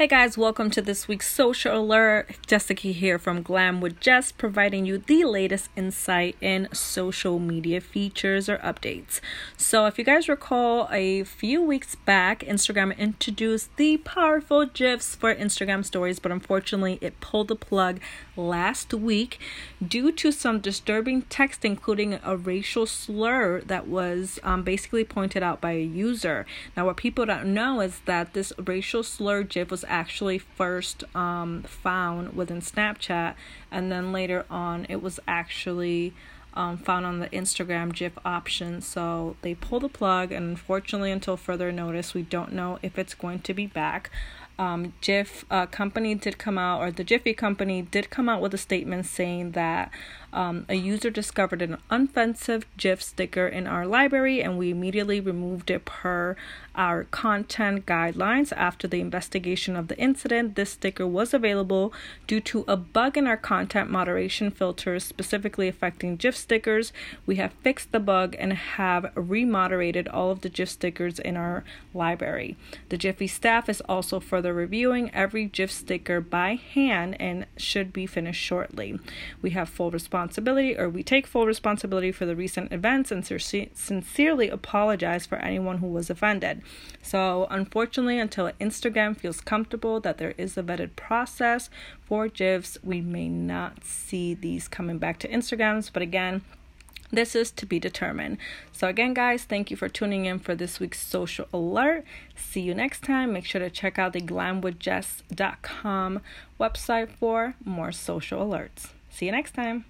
Hey guys, welcome to this week's social alert. Jessica here from Glam with Jess, providing you the latest insight in social media features or updates. So, if you guys recall, a few weeks back, Instagram introduced the powerful GIFs for Instagram stories, but unfortunately, it pulled the plug last week due to some disturbing text, including a racial slur that was um, basically pointed out by a user. Now, what people don't know is that this racial slur GIF was actually first um, found within Snapchat, and then later on, it was actually. Um, found on the Instagram GIF option. So they pulled the plug, and unfortunately, until further notice, we don't know if it's going to be back um, uh, company did come out, or the Giphy company did come out with a statement saying that um, a user discovered an offensive GIF sticker in our library and we immediately removed it per our content guidelines. After the investigation of the incident, this sticker was available due to a bug in our content moderation filters, specifically affecting GIF stickers. We have fixed the bug and have remoderated all of the GIF stickers in our library. The Jiffy staff is also further reviewing every GIF sticker by hand and should be finished shortly. We have full responsibility, or we take full responsibility for the recent events and sincerely apologize for anyone who was offended. So, unfortunately, until Instagram feels comfortable that there is a vetted process for GIFs, we may not see these coming back to Instagrams. But again, this is to be determined. So, again, guys, thank you for tuning in for this week's social alert. See you next time. Make sure to check out the glamwithjess.com website for more social alerts. See you next time.